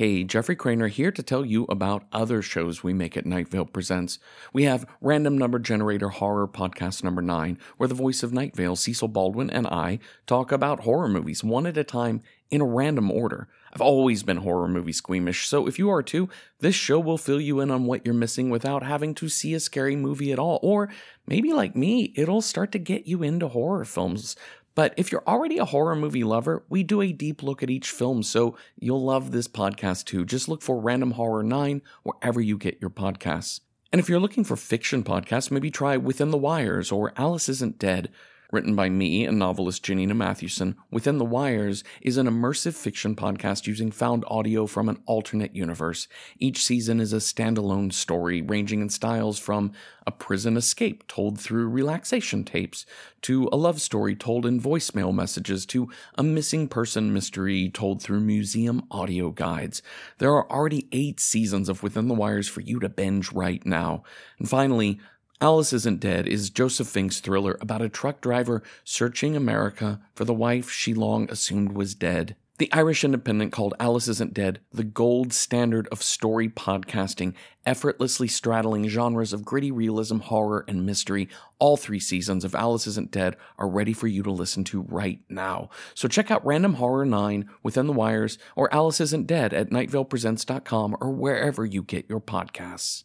Hey, Jeffrey Cranor here to tell you about other shows we make at Night Vale Presents. We have Random Number Generator Horror Podcast number 9, where the voice of Night Vale, Cecil Baldwin, and I talk about horror movies one at a time in a random order. I've always been horror movie squeamish, so if you are too, this show will fill you in on what you're missing without having to see a scary movie at all. Or maybe like me, it'll start to get you into horror films. But if you're already a horror movie lover, we do a deep look at each film, so you'll love this podcast too. Just look for Random Horror 9 wherever you get your podcasts. And if you're looking for fiction podcasts, maybe try Within the Wires or Alice Isn't Dead. Written by me and novelist Janina Matthewson, Within the Wires is an immersive fiction podcast using found audio from an alternate universe. Each season is a standalone story ranging in styles from a prison escape told through relaxation tapes, to a love story told in voicemail messages, to a missing person mystery told through museum audio guides. There are already eight seasons of Within the Wires for you to binge right now. And finally, Alice Isn't Dead is Joseph Fink's thriller about a truck driver searching America for the wife she long assumed was dead. The Irish Independent called Alice Isn't Dead the gold standard of story podcasting, effortlessly straddling genres of gritty realism, horror, and mystery. All three seasons of Alice Isn't Dead are ready for you to listen to right now. So check out Random Horror 9 Within the Wires or Alice Isn't Dead at nightvalepresents.com or wherever you get your podcasts.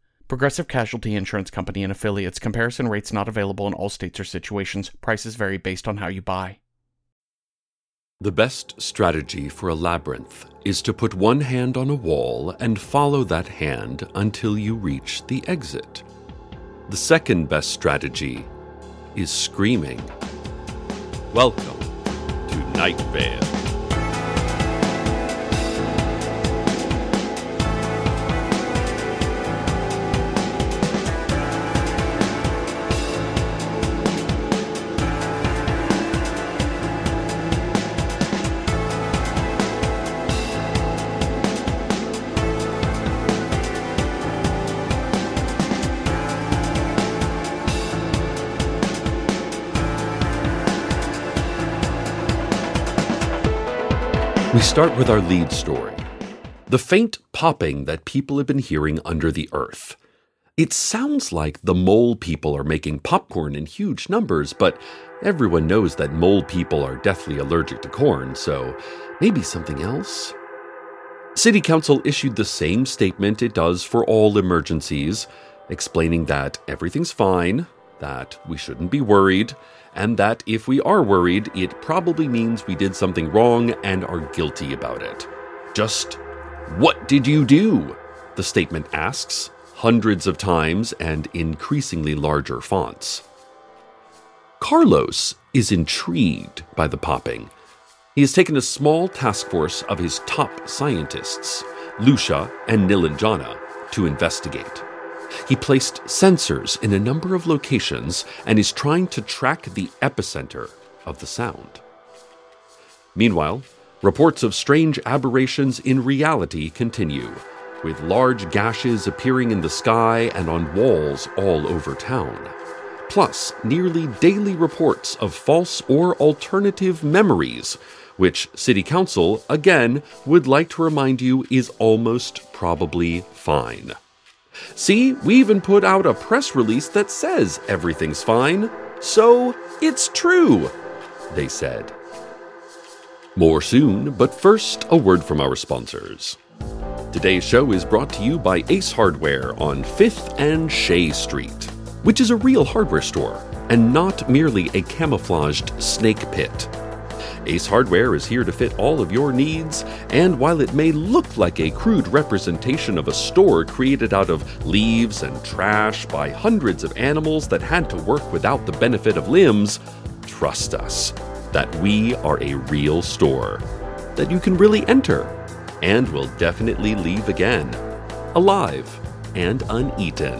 Progressive Casualty Insurance Company and affiliates. Comparison rates not available in all states or situations. Prices vary based on how you buy. The best strategy for a labyrinth is to put one hand on a wall and follow that hand until you reach the exit. The second best strategy is screaming. Welcome to Night Vale. We start with our lead story the faint popping that people have been hearing under the earth. It sounds like the mole people are making popcorn in huge numbers, but everyone knows that mole people are deathly allergic to corn, so maybe something else? City Council issued the same statement it does for all emergencies, explaining that everything's fine, that we shouldn't be worried, and that if we are worried, it probably means we did something wrong and are guilty about it. Just what did you do? The statement asks, hundreds of times and increasingly larger fonts. Carlos is intrigued by the popping. He has taken a small task force of his top scientists, Lucia and Nilanjana, to investigate. He placed sensors in a number of locations and is trying to track the epicenter of the sound. Meanwhile, reports of strange aberrations in reality continue, with large gashes appearing in the sky and on walls all over town. Plus, nearly daily reports of false or alternative memories, which City Council, again, would like to remind you is almost probably fine. See, we even put out a press release that says everything's fine, so it's true, they said. More soon, but first, a word from our sponsors. Today's show is brought to you by Ace Hardware on 5th and Shea Street, which is a real hardware store and not merely a camouflaged snake pit. Ace Hardware is here to fit all of your needs, and while it may look like a crude representation of a store created out of leaves and trash by hundreds of animals that had to work without the benefit of limbs, trust us that we are a real store that you can really enter and will definitely leave again. alive and uneaten.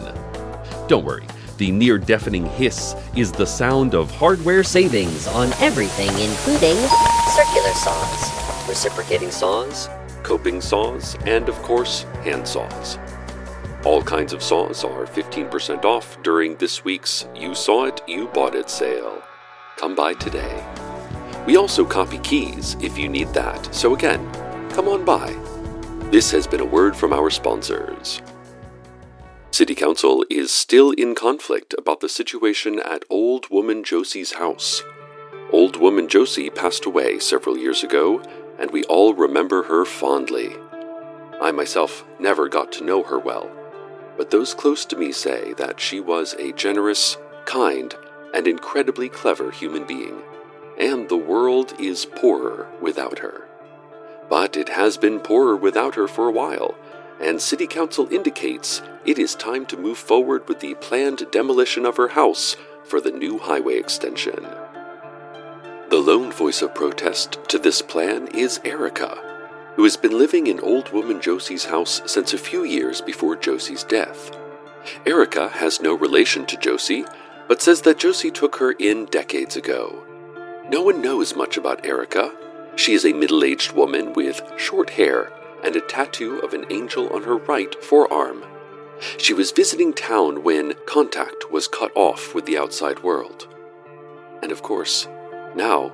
Don't worry, the near deafening hiss is the sound of hardware savings on everything, including circular saws, reciprocating saws, coping saws, and of course, hand saws. All kinds of saws are 15% off during this week's You Saw It, You Bought It sale. Come by today. We also copy keys if you need that, so again, come on by. This has been a word from our sponsors. City Council is still in conflict about the situation at Old Woman Josie's house. Old Woman Josie passed away several years ago, and we all remember her fondly. I myself never got to know her well, but those close to me say that she was a generous, kind, and incredibly clever human being, and the world is poorer without her. But it has been poorer without her for a while, and City Council indicates it is time to move forward with the planned demolition of her house for the new highway extension. The lone voice of protest to this plan is Erica, who has been living in old woman Josie's house since a few years before Josie's death. Erica has no relation to Josie, but says that Josie took her in decades ago. No one knows much about Erica. She is a middle aged woman with short hair and a tattoo of an angel on her right forearm. She was visiting town when contact was cut off with the outside world. And of course, now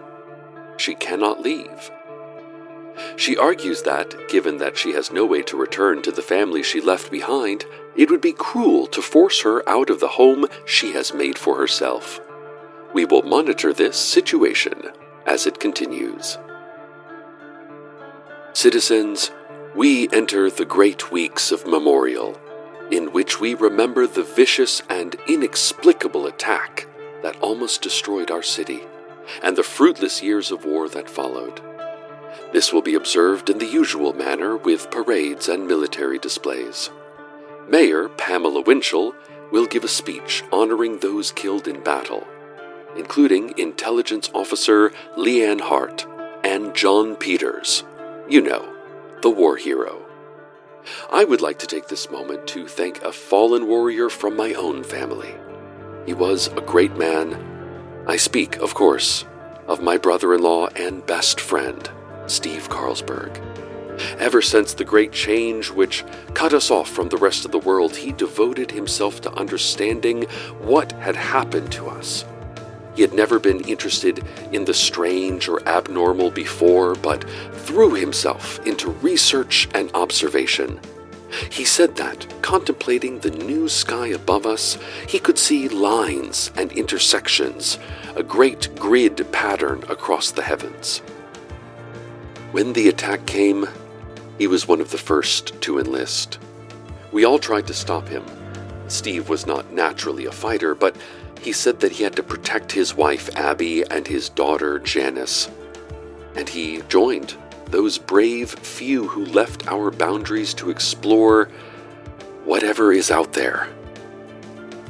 she cannot leave. She argues that, given that she has no way to return to the family she left behind, it would be cruel to force her out of the home she has made for herself. We will monitor this situation as it continues. Citizens, we enter the great weeks of Memorial, in which we remember the vicious and inexplicable attack that almost destroyed our city, and the fruitless years of war that followed. This will be observed in the usual manner with parades and military displays. Mayor Pamela Winchell will give a speech honoring those killed in battle, including Intelligence Officer Leanne Hart and John Peters. You know, the war hero. I would like to take this moment to thank a fallen warrior from my own family. He was a great man. I speak, of course, of my brother in law and best friend, Steve Carlsberg. Ever since the great change which cut us off from the rest of the world, he devoted himself to understanding what had happened to us he had never been interested in the strange or abnormal before, but threw himself into research and observation. He said that, contemplating the new sky above us, he could see lines and intersections, a great grid pattern across the heavens. When the attack came, he was one of the first to enlist. We all tried to stop him. Steve was not naturally a fighter, but he said that he had to protect his wife Abby and his daughter Janice. And he joined those brave few who left our boundaries to explore whatever is out there.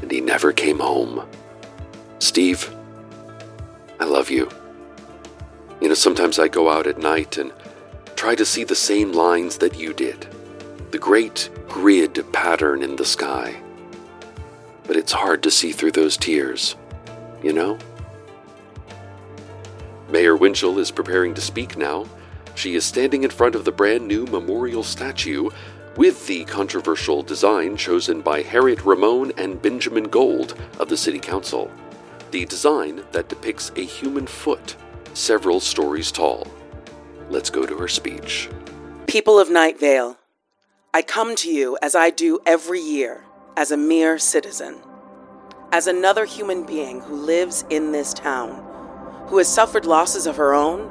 And he never came home. Steve, I love you. You know, sometimes I go out at night and try to see the same lines that you did the great grid pattern in the sky but it's hard to see through those tears, you know? Mayor Winchell is preparing to speak now. She is standing in front of the brand new memorial statue with the controversial design chosen by Harriet Ramone and Benjamin Gold of the City Council. The design that depicts a human foot several stories tall. Let's go to her speech. People of Night Vale, I come to you as I do every year as a mere citizen, as another human being who lives in this town, who has suffered losses of her own,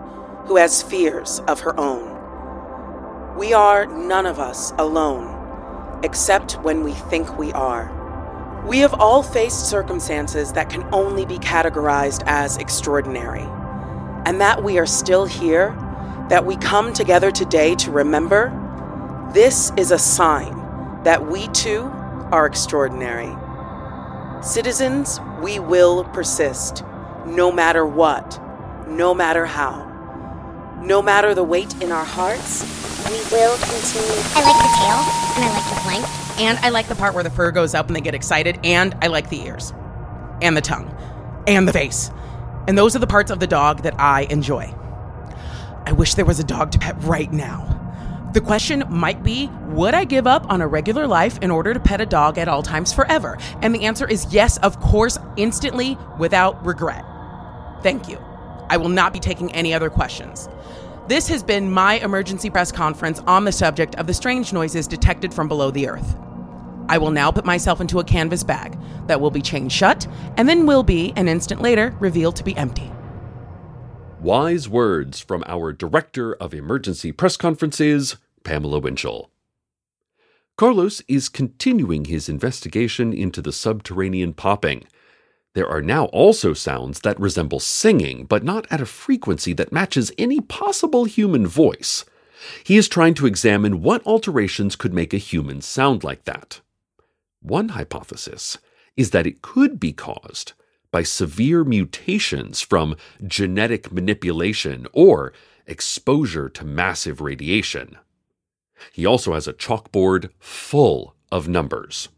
who has fears of her own. We are none of us alone, except when we think we are. We have all faced circumstances that can only be categorized as extraordinary. And that we are still here, that we come together today to remember, this is a sign that we too are extraordinary. Citizens, we will persist, no matter what, no matter how. No matter the weight in our hearts, We will continue. I like the tail, and I like the flank. And I like the part where the fur goes up and they get excited, and I like the ears, and the tongue, and the face. And those are the parts of the dog that I enjoy. I wish there was a dog to pet right now. The question might be Would I give up on a regular life in order to pet a dog at all times forever? And the answer is yes, of course, instantly, without regret. Thank you. I will not be taking any other questions. This has been my emergency press conference on the subject of the strange noises detected from below the earth. I will now put myself into a canvas bag that will be chained shut and then will be, an instant later, revealed to be empty. Wise words from our Director of Emergency Press Conferences, Pamela Winchell. Carlos is continuing his investigation into the subterranean popping. There are now also sounds that resemble singing, but not at a frequency that matches any possible human voice. He is trying to examine what alterations could make a human sound like that. One hypothesis is that it could be caused by severe mutations from genetic manipulation or exposure to massive radiation. He also has a chalkboard full of numbers.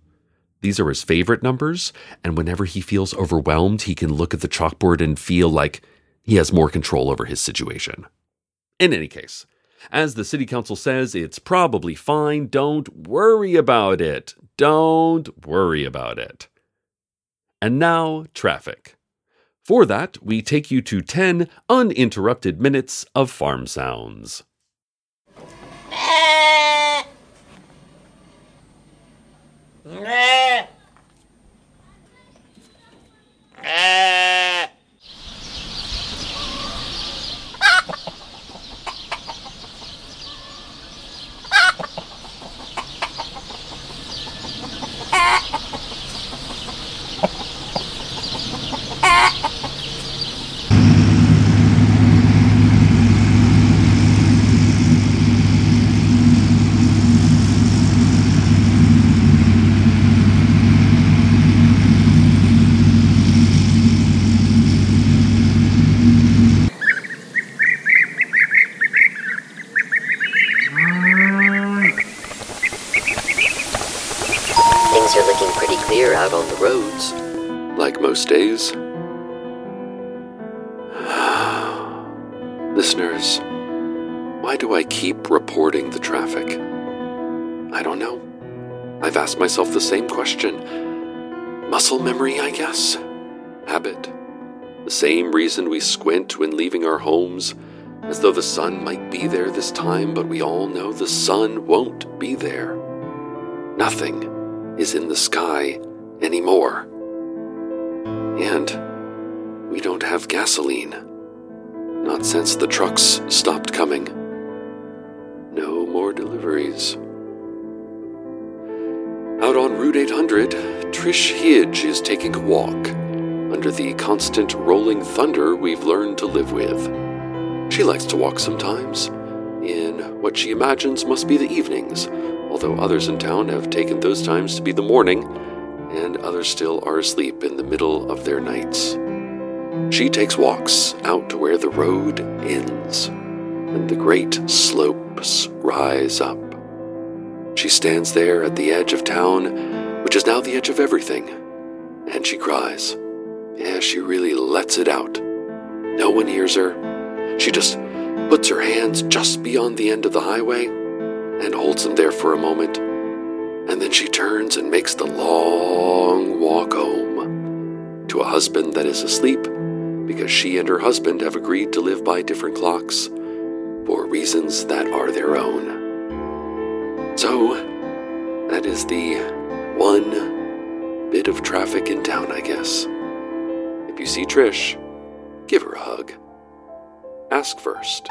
These are his favorite numbers, and whenever he feels overwhelmed, he can look at the chalkboard and feel like he has more control over his situation. In any case, as the city council says, it's probably fine. Don't worry about it. Don't worry about it. And now, traffic. For that, we take you to 10 uninterrupted minutes of farm sounds. Eh. Eh. Things are looking pretty clear out on the roads. like most days. Listeners, why do I keep reporting the traffic? I don't know. I've asked myself the same question. Muscle memory, I guess? Habit? The same reason we squint when leaving our homes, as though the sun might be there this time, but we all know the sun won't be there. Nothing is in the sky anymore. And we don't have gasoline. Not since the trucks stopped coming. No more deliveries. Out on Route 800, Trish Hidge is taking a walk under the constant rolling thunder we've learned to live with. She likes to walk sometimes, in what she imagines must be the evenings, although others in town have taken those times to be the morning, and others still are asleep in the middle of their nights. She takes walks out to where the road ends and the great slopes rise up. She stands there at the edge of town, which is now the edge of everything, and she cries. Yeah, she really lets it out. No one hears her. She just puts her hands just beyond the end of the highway and holds them there for a moment. And then she turns and makes the long walk home to a husband that is asleep because she and her husband have agreed to live by different clocks for reasons that are their own. So, that is the one bit of traffic in town, I guess. If you see Trish, give her a hug. Ask first.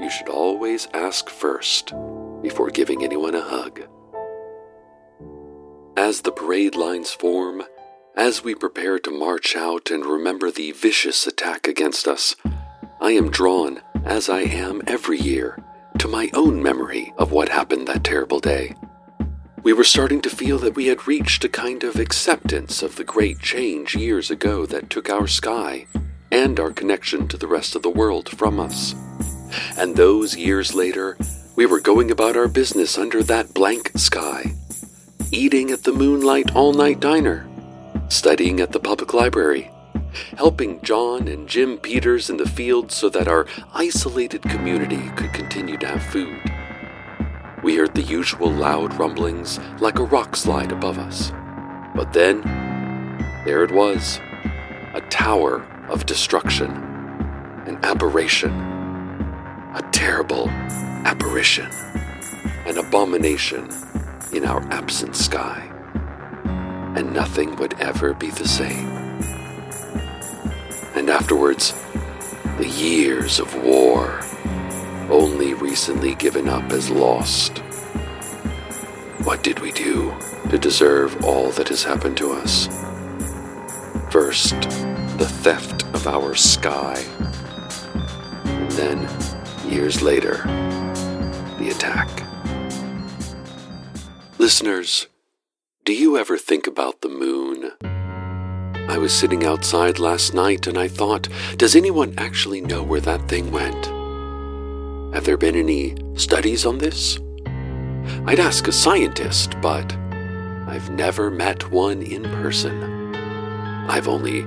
You should always ask first before giving anyone a hug. As the parade lines form, as we prepare to march out and remember the vicious attack against us, I am drawn, as I am every year, to my own memory of what happened that terrible day. We were starting to feel that we had reached a kind of acceptance of the great change years ago that took our sky and our connection to the rest of the world from us. And those years later, we were going about our business under that blank sky, eating at the Moonlight All Night Diner, studying at the public library, helping John and Jim Peters in the fields so that our isolated community could continue to have food. We heard the usual loud rumblings like a rock slide above us. But then, there it was a tower of destruction, an aberration, a terrible apparition, an abomination in our absent sky. And nothing would ever be the same. And afterwards, the years of war, only recently given up as lost. What did we do to deserve all that has happened to us? First, the theft of our sky. And then, years later, the attack. Listeners, do you ever think about the moon? I was sitting outside last night and I thought, does anyone actually know where that thing went? Have there been any studies on this? I'd ask a scientist, but I've never met one in person. I've only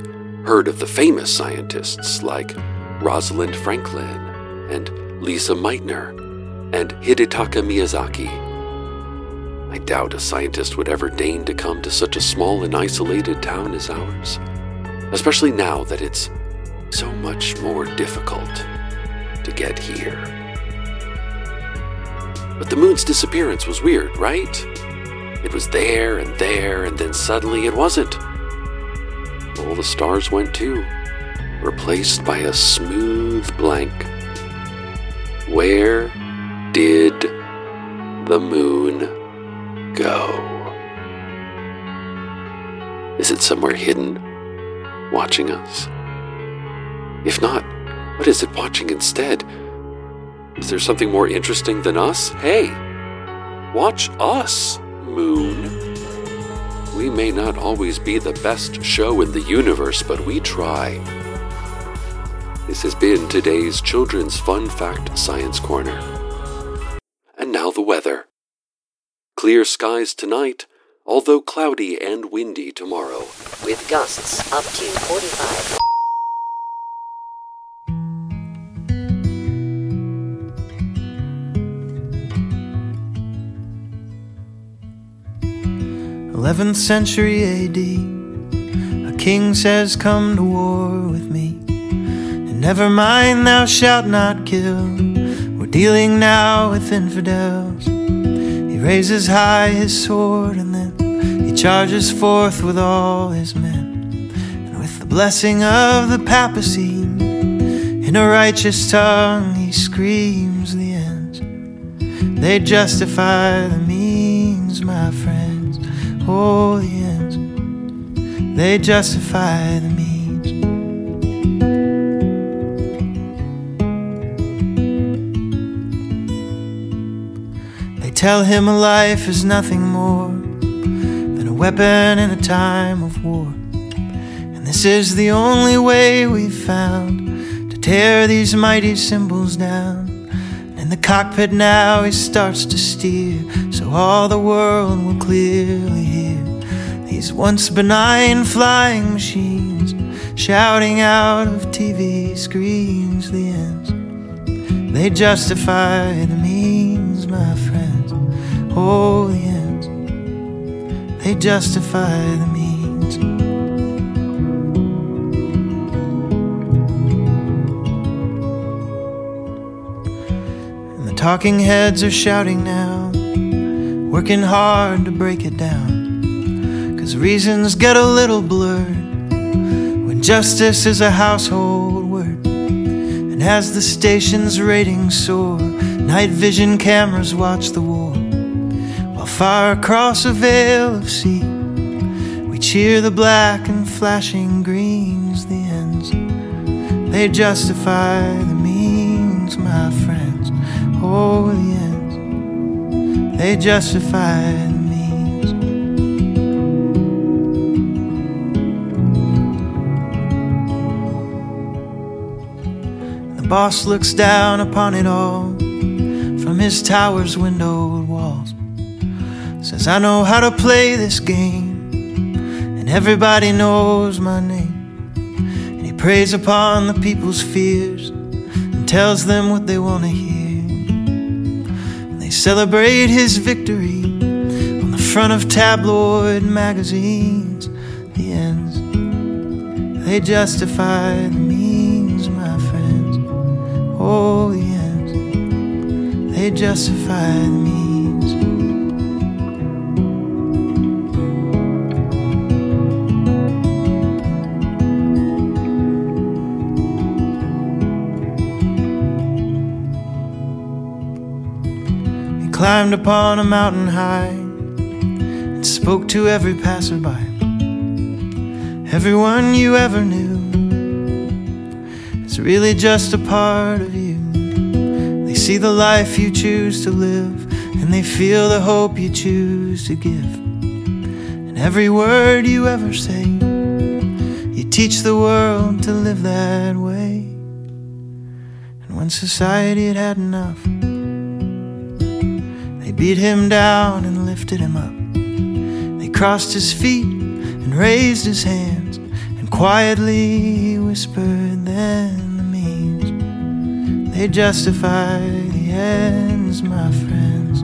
heard of the famous scientists like Rosalind Franklin and Lise Meitner and Hidetaka Miyazaki. I doubt a scientist would ever deign to come to such a small and isolated town as ours, especially now that it's so much more difficult to get here. But the moon's disappearance was weird, right? It was there and there, and then suddenly it wasn't. All the stars went too, replaced by a smooth blank. Where did the moon go? Is it somewhere hidden, watching us? If not, what is it watching instead? Is there something more interesting than us? Hey, watch us, moon. We may not always be the best show in the universe, but we try. This has been today's Children's Fun Fact Science Corner. Clear skies tonight, although cloudy and windy tomorrow. with gusts up to 45. Eleventh century AD, a king says, Come to war with me. And never mind, thou shalt not kill. We're dealing now with infidels. Raises high his sword and then he charges forth with all his men. And with the blessing of the papacy, in a righteous tongue he screams the ends. They justify the means, my friends. Oh, the ends. They justify the means. Tell him a life is nothing more than a weapon in a time of war. And this is the only way we've found to tear these mighty symbols down. In the cockpit now he starts to steer, so all the world will clearly hear these once benign flying machines shouting out of TV screens the ends. They justify the means, my friends. Oh, the ends. They justify the means. And the talking heads are shouting now, working hard to break it down. Cause reasons get a little blurred when justice is a household word. And as the station's ratings soar, night vision cameras watch the war. Far across a veil of sea, we cheer the black and flashing greens, the ends. They justify the means, my friends. Oh, the ends. They justify the means. The boss looks down upon it all from his tower's walls. Says, I know how to play this game, and everybody knows my name. And he preys upon the people's fears and tells them what they want to hear. And they celebrate his victory on the front of tabloid magazines. The ends, they justify the means, my friends. Oh, the ends, they justify the means. Climbed upon a mountain high and spoke to every passerby, everyone you ever knew. It's really just a part of you. They see the life you choose to live, and they feel the hope you choose to give. And every word you ever say, you teach the world to live that way. And when society had had enough, beat him down and lifted him up. They crossed his feet and raised his hands, and quietly he whispered, Then the means. They justify the ends, my friends.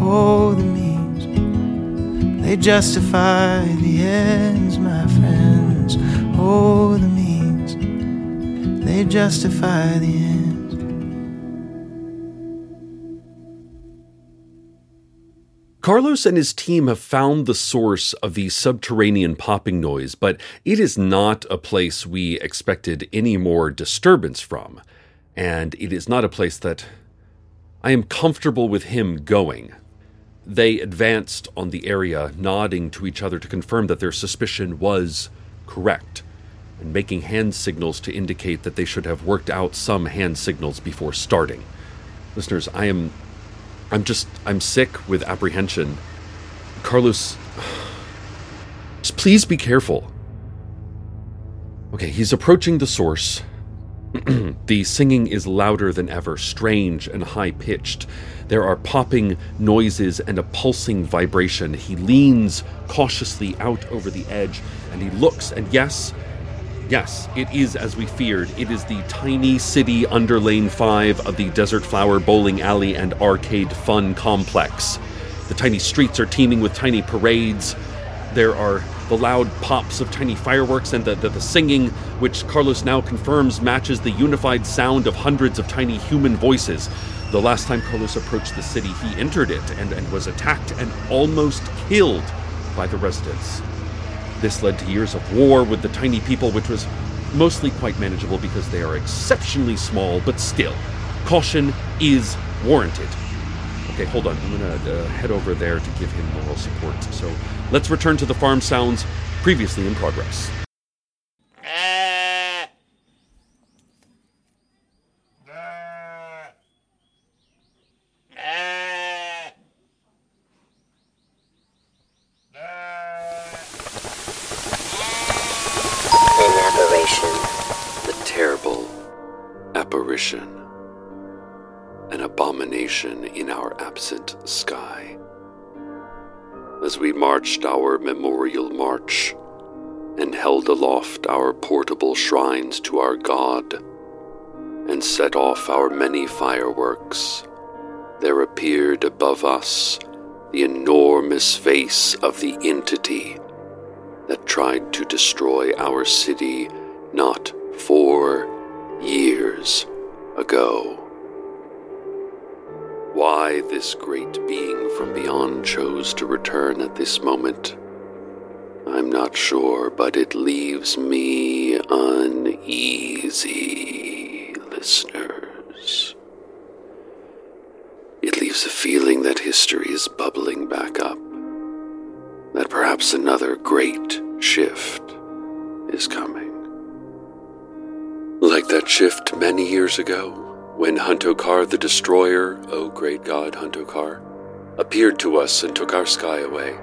Oh, the means. They justify the ends, my friends. Oh, the means. They justify the ends. Carlos and his team have found the source of the subterranean popping noise, but it is not a place we expected any more disturbance from. And it is not a place that I am comfortable with him going. They advanced on the area, nodding to each other to confirm that their suspicion was correct, and making hand signals to indicate that they should have worked out some hand signals before starting. Listeners, I am I'm just I'm sick with apprehension. Carlos just please be careful. Okay, he's approaching the source. the singing is louder than ever, strange and high pitched. There are popping noises and a pulsing vibration. He leans cautiously out over the edge and he looks, and yes, Yes, it is as we feared. It is the tiny city under Lane 5 of the Desert Flower Bowling Alley and Arcade Fun Complex. The tiny streets are teeming with tiny parades. There are the loud pops of tiny fireworks and the, the, the singing, which Carlos now confirms matches the unified sound of hundreds of tiny human voices. The last time Carlos approached the city, he entered it and, and was attacked and almost killed by the residents. This led to years of war with the tiny people, which was mostly quite manageable because they are exceptionally small, but still, caution is warranted. Okay, hold on. I'm going to uh, head over there to give him moral support. So let's return to the farm sounds previously in progress. Absent sky. As we marched our memorial march and held aloft our portable shrines to our God and set off our many fireworks, there appeared above us the enormous face of the entity that tried to destroy our city not four years ago. Why this great being from beyond chose to return at this moment, I'm not sure, but it leaves me uneasy, listeners. It leaves a feeling that history is bubbling back up that perhaps another great shift is coming. Like that shift many years ago, when Huntokar the Destroyer, O great god Huntokar, appeared to us and took our sky away.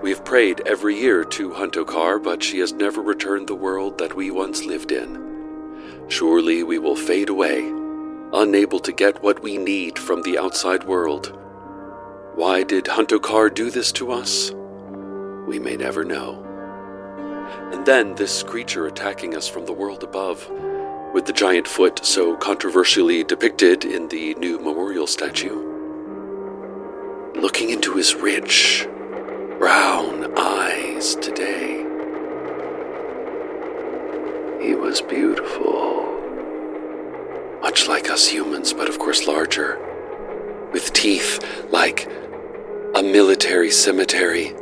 We have prayed every year to Huntokar, but she has never returned the world that we once lived in. surely we will fade away, unable to get what we need from the outside world. Why did Huntokar do this to us? We may never know. And then this creature attacking us from the world above, with the giant foot so controversially depicted in the new memorial statue. Looking into his rich, brown eyes today. He was beautiful. Much like us humans, but of course larger. With teeth like a military cemetery.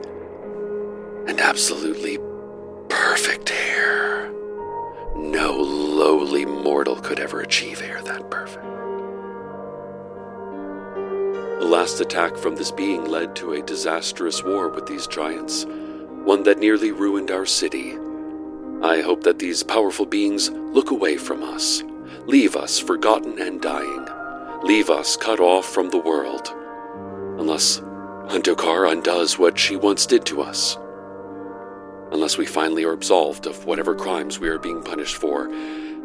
And absolutely perfect hair. No lowly mortal could ever achieve hair that perfect. The last attack from this being led to a disastrous war with these giants, one that nearly ruined our city. I hope that these powerful beings look away from us, leave us forgotten and dying, leave us cut off from the world. Unless Huntokar undoes what she once did to us. Unless we finally are absolved of whatever crimes we are being punished for.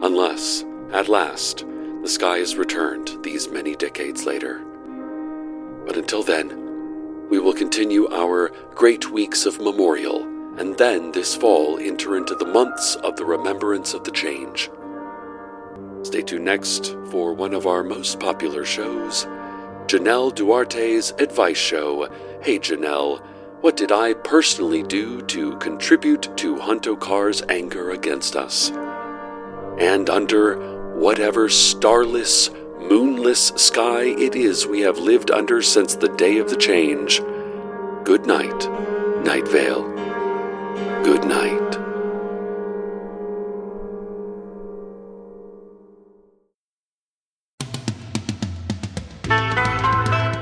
Unless, at last, the sky is returned these many decades later. But until then, we will continue our great weeks of memorial, and then this fall enter into the months of the remembrance of the change. Stay tuned next for one of our most popular shows, Janelle Duarte's Advice Show. Hey Janelle, what did I personally do to contribute to Huntokar's anger against us? And under whatever starless, moonless sky it is we have lived under since the day of the change, good night, Night Vale. Good night.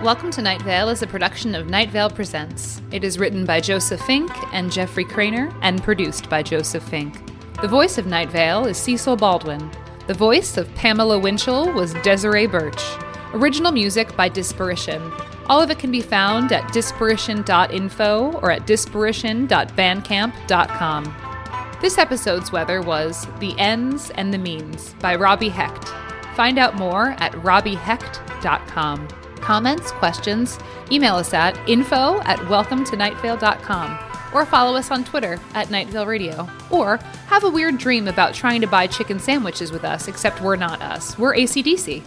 Welcome to Night Vale is a production of Night Vale Presents. It is written by Joseph Fink and Jeffrey Cranor and produced by Joseph Fink. The voice of Night Vale is Cecil Baldwin. The voice of Pamela Winchell was Desiree Burch. Original music by Disparition. All of it can be found at disparition.info or at disparition.bandcamp.com. This episode's weather was The Ends and the Means by Robby Hecht. Find out more at robbyhecht.com. Comments, questions, email us at info at welcometonightvale.com or follow us on Twitter at Nightvale Radio. Or have a weird dream about trying to buy chicken sandwiches with us, except we're not us. We're ACDC.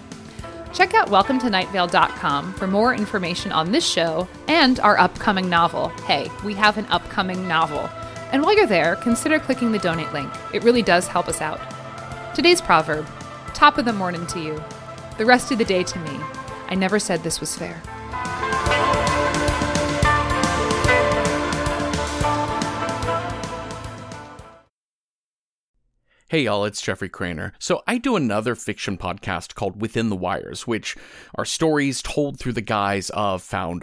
Check out welcometonightvale.com for more information on this show and our upcoming novel. Hey, we have an upcoming novel. And while you're there, consider clicking the donate link. It really does help us out. Today's proverb top of the morning to you, the rest of the day to me. I never said this was fair. Hey y'all, it's Jeffrey Cranor. So I do another fiction podcast called Within the Wires, which are stories told through the guise of found